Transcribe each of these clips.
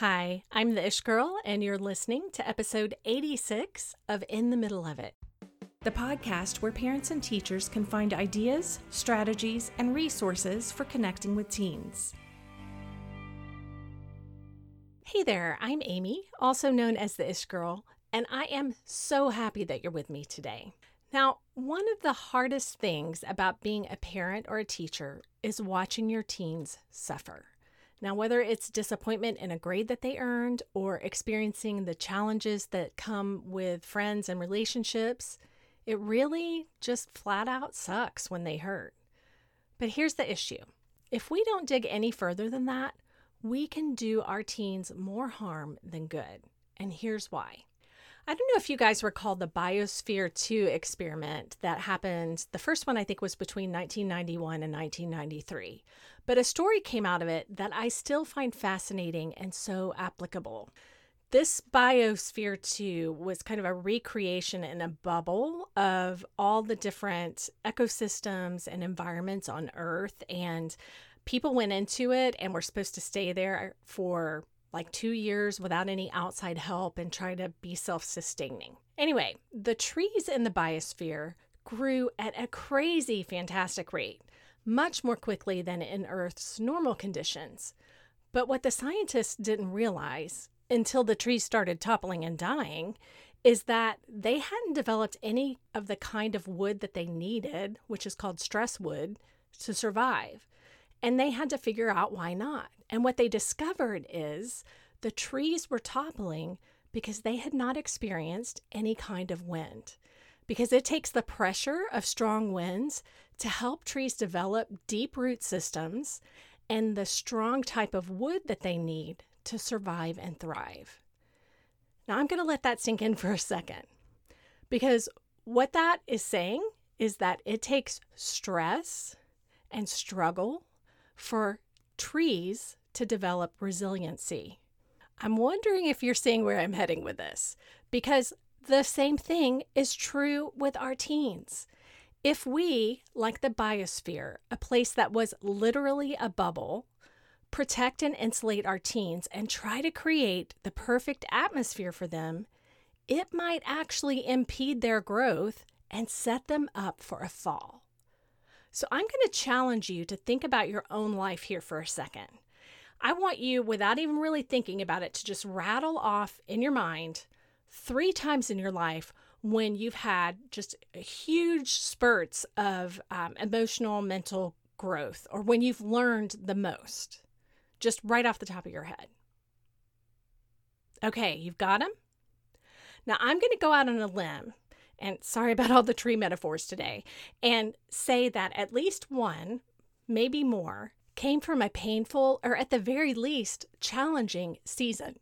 Hi, I'm the Ish Girl, and you're listening to episode 86 of In the Middle of It, the podcast where parents and teachers can find ideas, strategies, and resources for connecting with teens. Hey there, I'm Amy, also known as the Ish Girl, and I am so happy that you're with me today. Now, one of the hardest things about being a parent or a teacher is watching your teens suffer. Now, whether it's disappointment in a grade that they earned or experiencing the challenges that come with friends and relationships, it really just flat out sucks when they hurt. But here's the issue if we don't dig any further than that, we can do our teens more harm than good. And here's why. I don't know if you guys recall the Biosphere 2 experiment that happened. The first one, I think, was between 1991 and 1993. But a story came out of it that I still find fascinating and so applicable. This Biosphere 2 was kind of a recreation in a bubble of all the different ecosystems and environments on Earth. And people went into it and were supposed to stay there for like two years without any outside help and try to be self sustaining. Anyway, the trees in the biosphere grew at a crazy, fantastic rate, much more quickly than in Earth's normal conditions. But what the scientists didn't realize until the trees started toppling and dying is that they hadn't developed any of the kind of wood that they needed, which is called stress wood, to survive. And they had to figure out why not. And what they discovered is the trees were toppling because they had not experienced any kind of wind. Because it takes the pressure of strong winds to help trees develop deep root systems and the strong type of wood that they need to survive and thrive. Now, I'm going to let that sink in for a second because what that is saying is that it takes stress and struggle for trees to develop resiliency. I'm wondering if you're seeing where I'm heading with this, because the same thing is true with our teens. If we, like the biosphere, a place that was literally a bubble, protect and insulate our teens and try to create the perfect atmosphere for them, it might actually impede their growth and set them up for a fall. So I'm going to challenge you to think about your own life here for a second. I want you, without even really thinking about it, to just rattle off in your mind three times in your life when you've had just huge spurts of um, emotional, mental growth, or when you've learned the most, just right off the top of your head. Okay, you've got them? Now I'm going to go out on a limb and sorry about all the tree metaphors today, and say that at least one, maybe more, came from a painful or at the very least challenging season.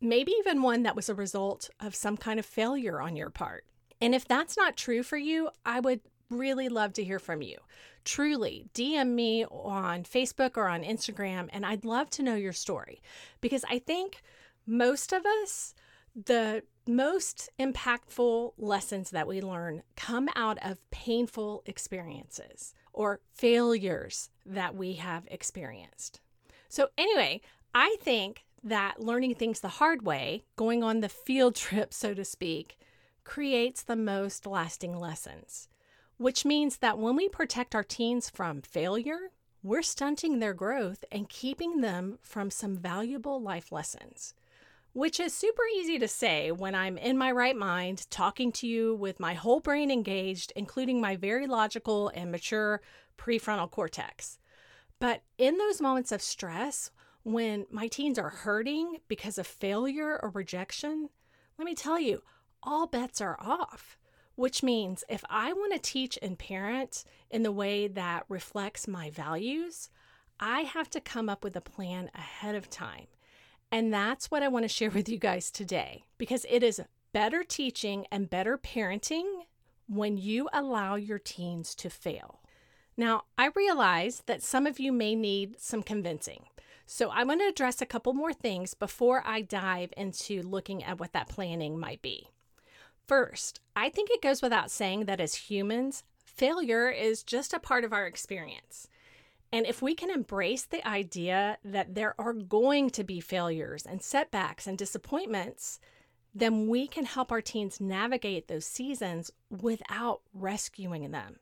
Maybe even one that was a result of some kind of failure on your part. And if that's not true for you, I would really love to hear from you. Truly, DM me on Facebook or on Instagram, and I'd love to know your story because I think most of us the most impactful lessons that we learn come out of painful experiences or failures that we have experienced. So, anyway, I think that learning things the hard way, going on the field trip, so to speak, creates the most lasting lessons, which means that when we protect our teens from failure, we're stunting their growth and keeping them from some valuable life lessons which is super easy to say when I'm in my right mind, talking to you with my whole brain engaged, including my very logical and mature prefrontal cortex. But in those moments of stress, when my teens are hurting because of failure or rejection, let me tell you, all bets are off. Which means if I want to teach and parent in the way that reflects my values, I have to come up with a plan ahead of time. And that's what I want to share with you guys today because it is better teaching and better parenting when you allow your teens to fail. Now, I realize that some of you may need some convincing. So I want to address a couple more things before I dive into looking at what that planning might be. First, I think it goes without saying that as humans, failure is just a part of our experience. And if we can embrace the idea that there are going to be failures and setbacks and disappointments, then we can help our teens navigate those seasons without rescuing them.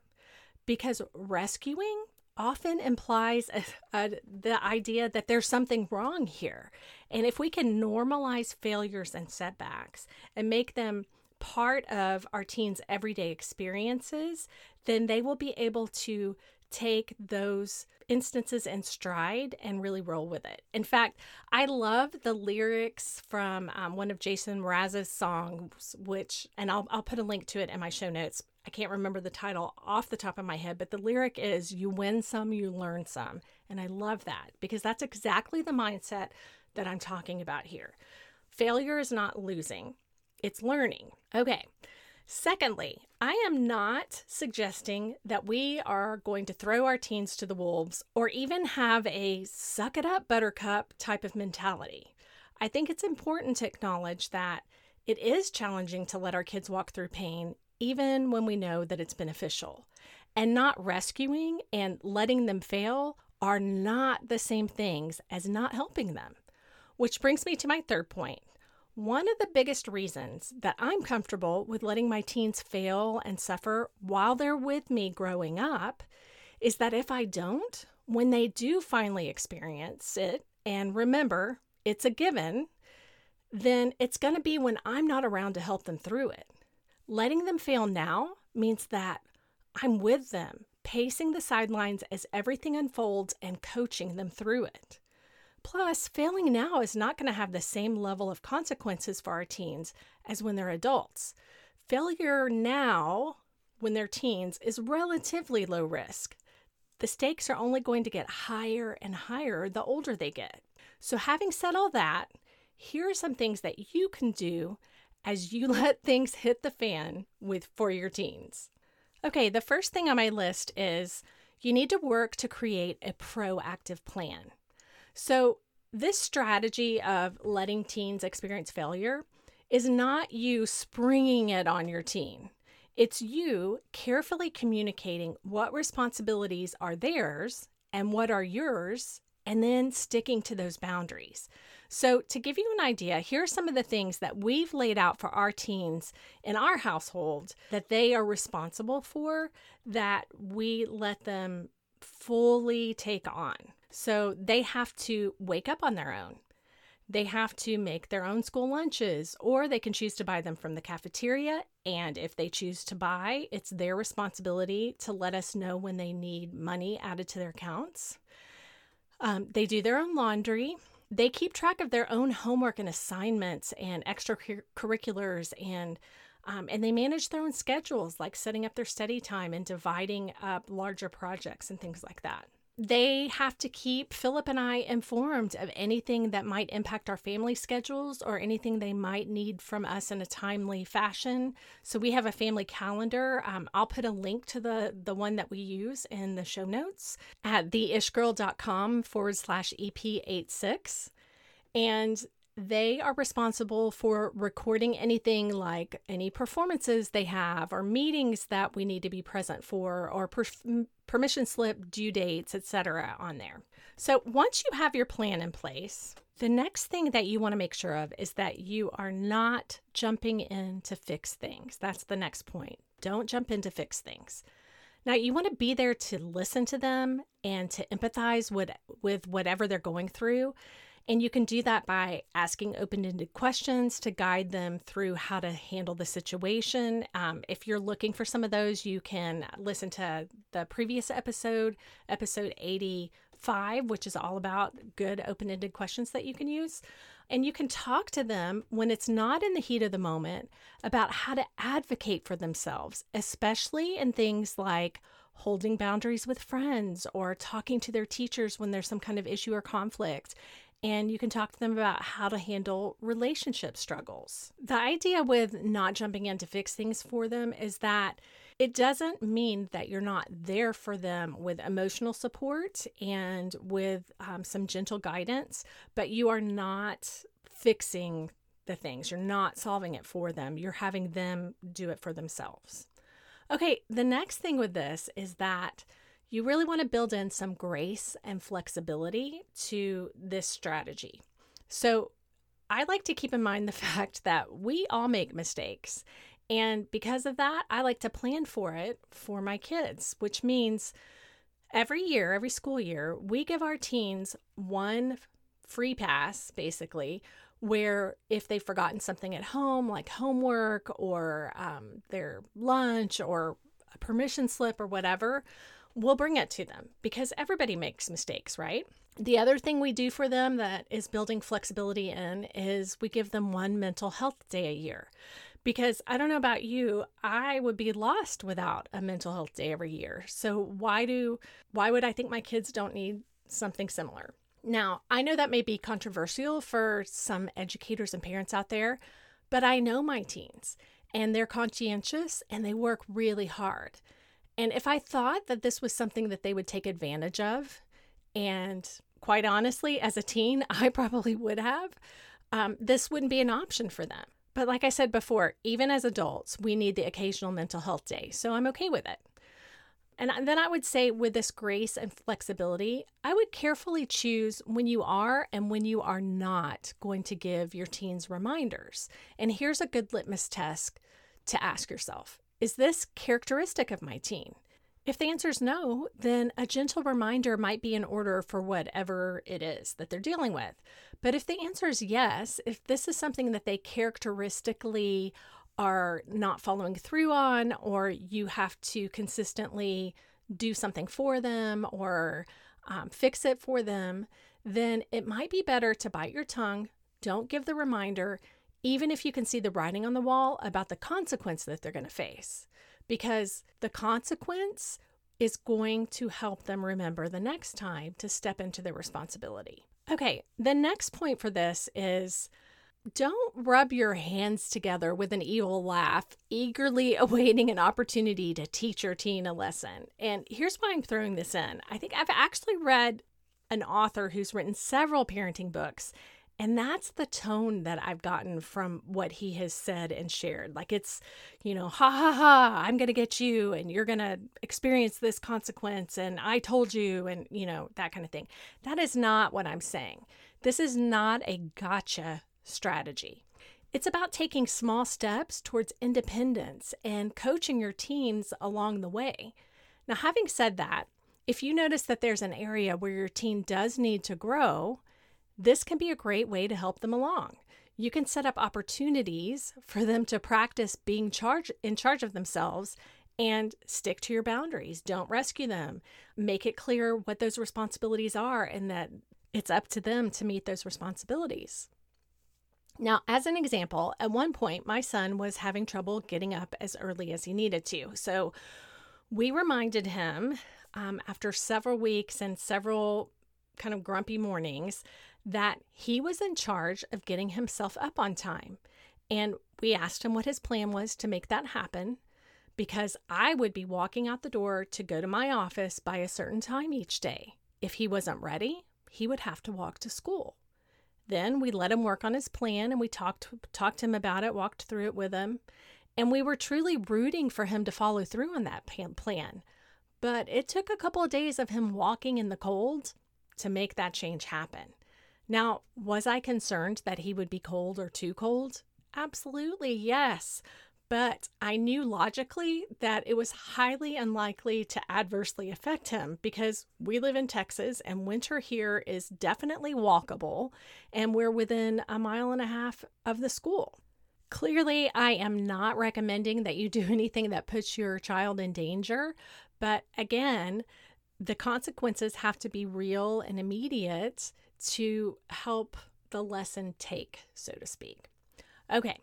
Because rescuing often implies a, a, the idea that there's something wrong here. And if we can normalize failures and setbacks and make them part of our teens' everyday experiences, then they will be able to take those instances in stride and really roll with it. In fact, I love the lyrics from um, one of Jason Mraz's songs, which, and I'll, I'll put a link to it in my show notes. I can't remember the title off the top of my head, but the lyric is You win some, you learn some. And I love that because that's exactly the mindset that I'm talking about here. Failure is not losing, it's learning. Okay. Secondly, I am not suggesting that we are going to throw our teens to the wolves or even have a suck it up, buttercup type of mentality. I think it's important to acknowledge that it is challenging to let our kids walk through pain, even when we know that it's beneficial. And not rescuing and letting them fail are not the same things as not helping them. Which brings me to my third point one of the biggest reasons that I'm comfortable with letting my teens fail and suffer while they're with me growing up is that if I don't, when they do finally experience it, and remember, it's a given, then it's going to be when I'm not around to help them through it. Letting them fail now means that I'm with them, pacing the sidelines as everything unfolds and coaching them through it. Plus, failing now is not going to have the same level of consequences for our teens as when they're adults. Failure now, when they're teens, is relatively low risk. The stakes are only going to get higher and higher the older they get. So, having said all that, here are some things that you can do as you let things hit the fan with for your teens. Okay, the first thing on my list is you need to work to create a proactive plan. So, this strategy of letting teens experience failure is not you springing it on your teen. It's you carefully communicating what responsibilities are theirs and what are yours, and then sticking to those boundaries. So, to give you an idea, here are some of the things that we've laid out for our teens in our household that they are responsible for that we let them fully take on. So they have to wake up on their own. They have to make their own school lunches, or they can choose to buy them from the cafeteria. And if they choose to buy, it's their responsibility to let us know when they need money added to their accounts. Um, they do their own laundry. They keep track of their own homework and assignments and extracurriculars and um, and they manage their own schedules, like setting up their study time and dividing up larger projects and things like that they have to keep Philip and I informed of anything that might impact our family schedules or anything they might need from us in a timely fashion. So we have a family calendar. Um, I'll put a link to the the one that we use in the show notes at theishgirl.com forward slash EP86. And they are responsible for recording anything like any performances they have or meetings that we need to be present for or permission slip due dates etc on there. So once you have your plan in place the next thing that you want to make sure of is that you are not jumping in to fix things. That's the next point. Don't jump in to fix things. Now you want to be there to listen to them and to empathize with with whatever they're going through and you can do that by asking open ended questions to guide them through how to handle the situation. Um, if you're looking for some of those, you can listen to the previous episode, episode 85, which is all about good open ended questions that you can use. And you can talk to them when it's not in the heat of the moment about how to advocate for themselves, especially in things like holding boundaries with friends or talking to their teachers when there's some kind of issue or conflict and you can talk to them about how to handle relationship struggles. The idea with not jumping in to fix things for them is that it doesn't mean that you're not there for them with emotional support and with um, some gentle guidance, but you are not fixing the things. You're not solving it for them. You're having them do it for themselves. Okay, the next thing with this is that you really want to build in some grace and flexibility to this strategy. So, I like to keep in mind the fact that we all make mistakes. And because of that, I like to plan for it for my kids, which means every year, every school year, we give our teens one free pass, basically, where if they've forgotten something at home, like homework or um, their lunch or a permission slip or whatever, we'll bring it to them because everybody makes mistakes, right? The other thing we do for them that is building flexibility in is we give them one mental health day a year. Because I don't know about you, I would be lost without a mental health day every year. So why do why would I think my kids don't need something similar? Now, I know that may be controversial for some educators and parents out there, but I know my teens and they're conscientious and they work really hard. And if I thought that this was something that they would take advantage of, and quite honestly, as a teen, I probably would have, um, this wouldn't be an option for them. But like I said before, even as adults, we need the occasional mental health day. So I'm okay with it. And then I would say, with this grace and flexibility, I would carefully choose when you are and when you are not going to give your teens reminders. And here's a good litmus test to ask yourself Is this characteristic of my teen? If the answer is no, then a gentle reminder might be in order for whatever it is that they're dealing with. But if the answer is yes, if this is something that they characteristically are not following through on, or you have to consistently do something for them or um, fix it for them, then it might be better to bite your tongue. Don't give the reminder, even if you can see the writing on the wall about the consequence that they're going to face, because the consequence is going to help them remember the next time to step into their responsibility. Okay, the next point for this is don't rub your hands together with an evil laugh, eagerly awaiting an opportunity to teach your teen a lesson. And here's why I'm throwing this in. I think I've actually read an author who's written several parenting books, and that's the tone that I've gotten from what he has said and shared. Like it's, you know, ha ha ha, I'm going to get you and you're going to experience this consequence and I told you and, you know, that kind of thing. That is not what I'm saying. This is not a gotcha strategy. It's about taking small steps towards independence and coaching your teens along the way. Now, having said that, if you notice that there's an area where your teen does need to grow, this can be a great way to help them along. You can set up opportunities for them to practice being charge, in charge of themselves and stick to your boundaries. Don't rescue them. Make it clear what those responsibilities are and that it's up to them to meet those responsibilities. Now, as an example, at one point, my son was having trouble getting up as early as he needed to. So we reminded him um, after several weeks and several kind of grumpy mornings that he was in charge of getting himself up on time. And we asked him what his plan was to make that happen because I would be walking out the door to go to my office by a certain time each day. If he wasn't ready, he would have to walk to school. Then we let him work on his plan and we talked talked to him about it, walked through it with him, and we were truly rooting for him to follow through on that plan. But it took a couple of days of him walking in the cold to make that change happen. Now, was I concerned that he would be cold or too cold? Absolutely, yes but I knew logically that it was highly unlikely to adversely affect him because we live in Texas and winter here is definitely walkable, and we're within a mile and a half of the school. Clearly, I am not recommending that you do anything that puts your child in danger, but again, the consequences have to be real and immediate to help the lesson take, so to speak. Okay,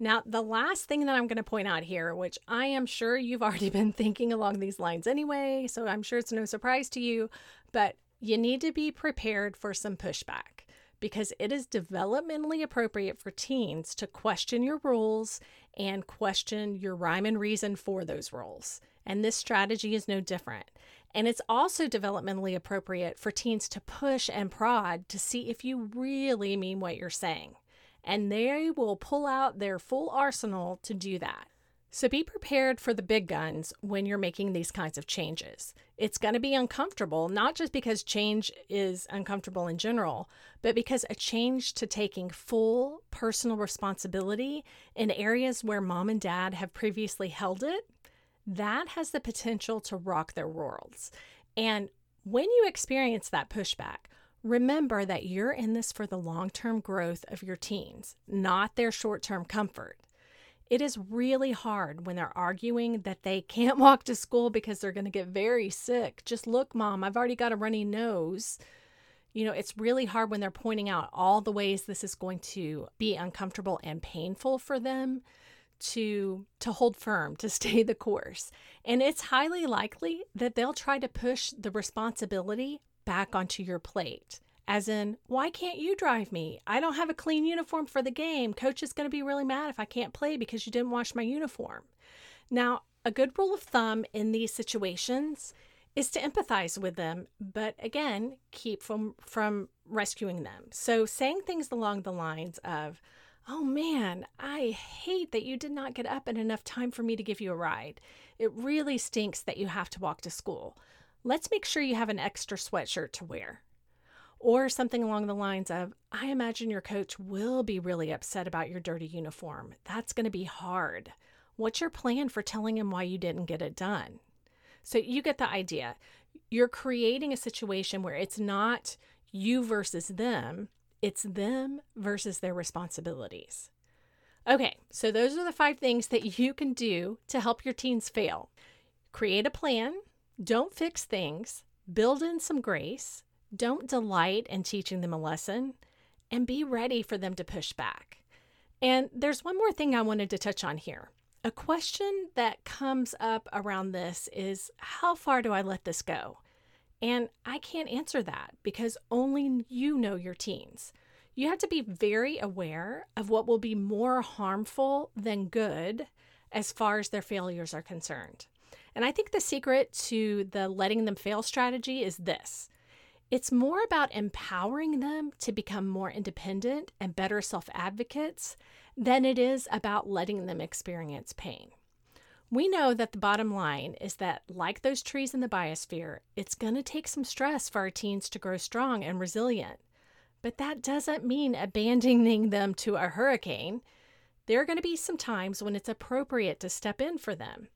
now, the last thing that I'm going to point out here, which I am sure you've already been thinking along these lines anyway, so I'm sure it's no surprise to you, but you need to be prepared for some pushback because it is developmentally appropriate for teens to question your rules and question your rhyme and reason for those rules. And this strategy is no different. And it's also developmentally appropriate for teens to push and prod to see if you really mean what you're saying and they will pull out their full arsenal to do that. So be prepared for the big guns when you're making these kinds of changes. It's going to be uncomfortable, not just because change is uncomfortable in general, but because a change to taking full personal responsibility in areas where mom and dad have previously held it, that has the potential to rock their worlds. And when you experience that pushback, remember that you're in this for the long term growth of your teens, not their short term comfort. It is really hard when they're arguing that they can't walk to school because they're going to get very sick. Just look, mom, I've already got a runny nose. You know, it's really hard when they're pointing out all the ways this is going to be uncomfortable and painful for them to to hold firm, to stay the course. And it's highly likely that they'll try to push the responsibility back onto your plate. As in, why can't you drive me? I don't have a clean uniform for the game. Coach is going to be really mad if I can't play because you didn't wash my uniform. Now, a good rule of thumb in these situations is to empathize with them, but again, keep from from rescuing them. So saying things along the lines of, "Oh man, I hate that you did not get up in enough time for me to give you a ride. It really stinks that you have to walk to school. Let's make sure you have an extra sweatshirt to wear." Or something along the lines of, I imagine your coach will be really upset about your dirty uniform. That's going to be hard. What's your plan for telling him why you didn't get it done? So you get the idea. You're creating a situation where it's not you versus them, it's them versus their responsibilities. Okay, so those are the five things that you can do to help your teens fail create a plan, don't fix things, build in some grace, don't delight in teaching them a lesson and be ready for them to push back. And there's one more thing I wanted to touch on here. A question that comes up around this is how far do I let this go? And I can't answer that because only you know your teens. You have to be very aware of what will be more harmful than good as far as their failures are concerned. And I think the secret to the letting them fail strategy is this it's more about empowering them to become more independent and better self advocates than it is about letting them experience pain. We know that the bottom line is that, like those trees in the biosphere, it's going to take some stress for our teens to grow strong and resilient. But that doesn't mean abandoning them to a hurricane. There are going to be some times when it's appropriate to step in for them.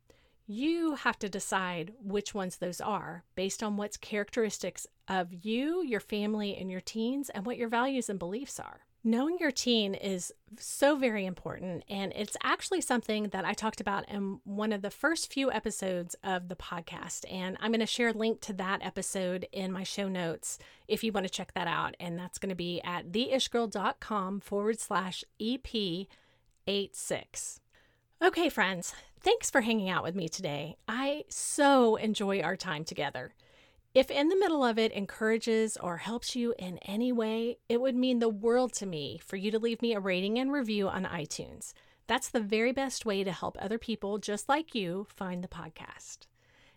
You have to decide which ones those are based on what's characteristics of you, your family, and your teens, and what your values and beliefs are. Knowing your teen is so very important, and it's actually something that I talked about in one of the first few episodes of the podcast. And I'm going to share a link to that episode in my show notes if you want to check that out. And that's going to be at theishgirl.com forward slash EP86. Okay, friends, thanks for hanging out with me today. I so enjoy our time together. If in the middle of it encourages or helps you in any way, it would mean the world to me for you to leave me a rating and review on iTunes. That's the very best way to help other people just like you find the podcast.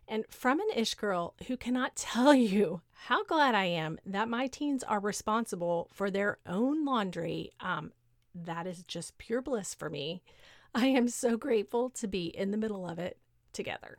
And from an ish girl who cannot tell you how glad I am that my teens are responsible for their own laundry, um, that is just pure bliss for me. I am so grateful to be in the middle of it together.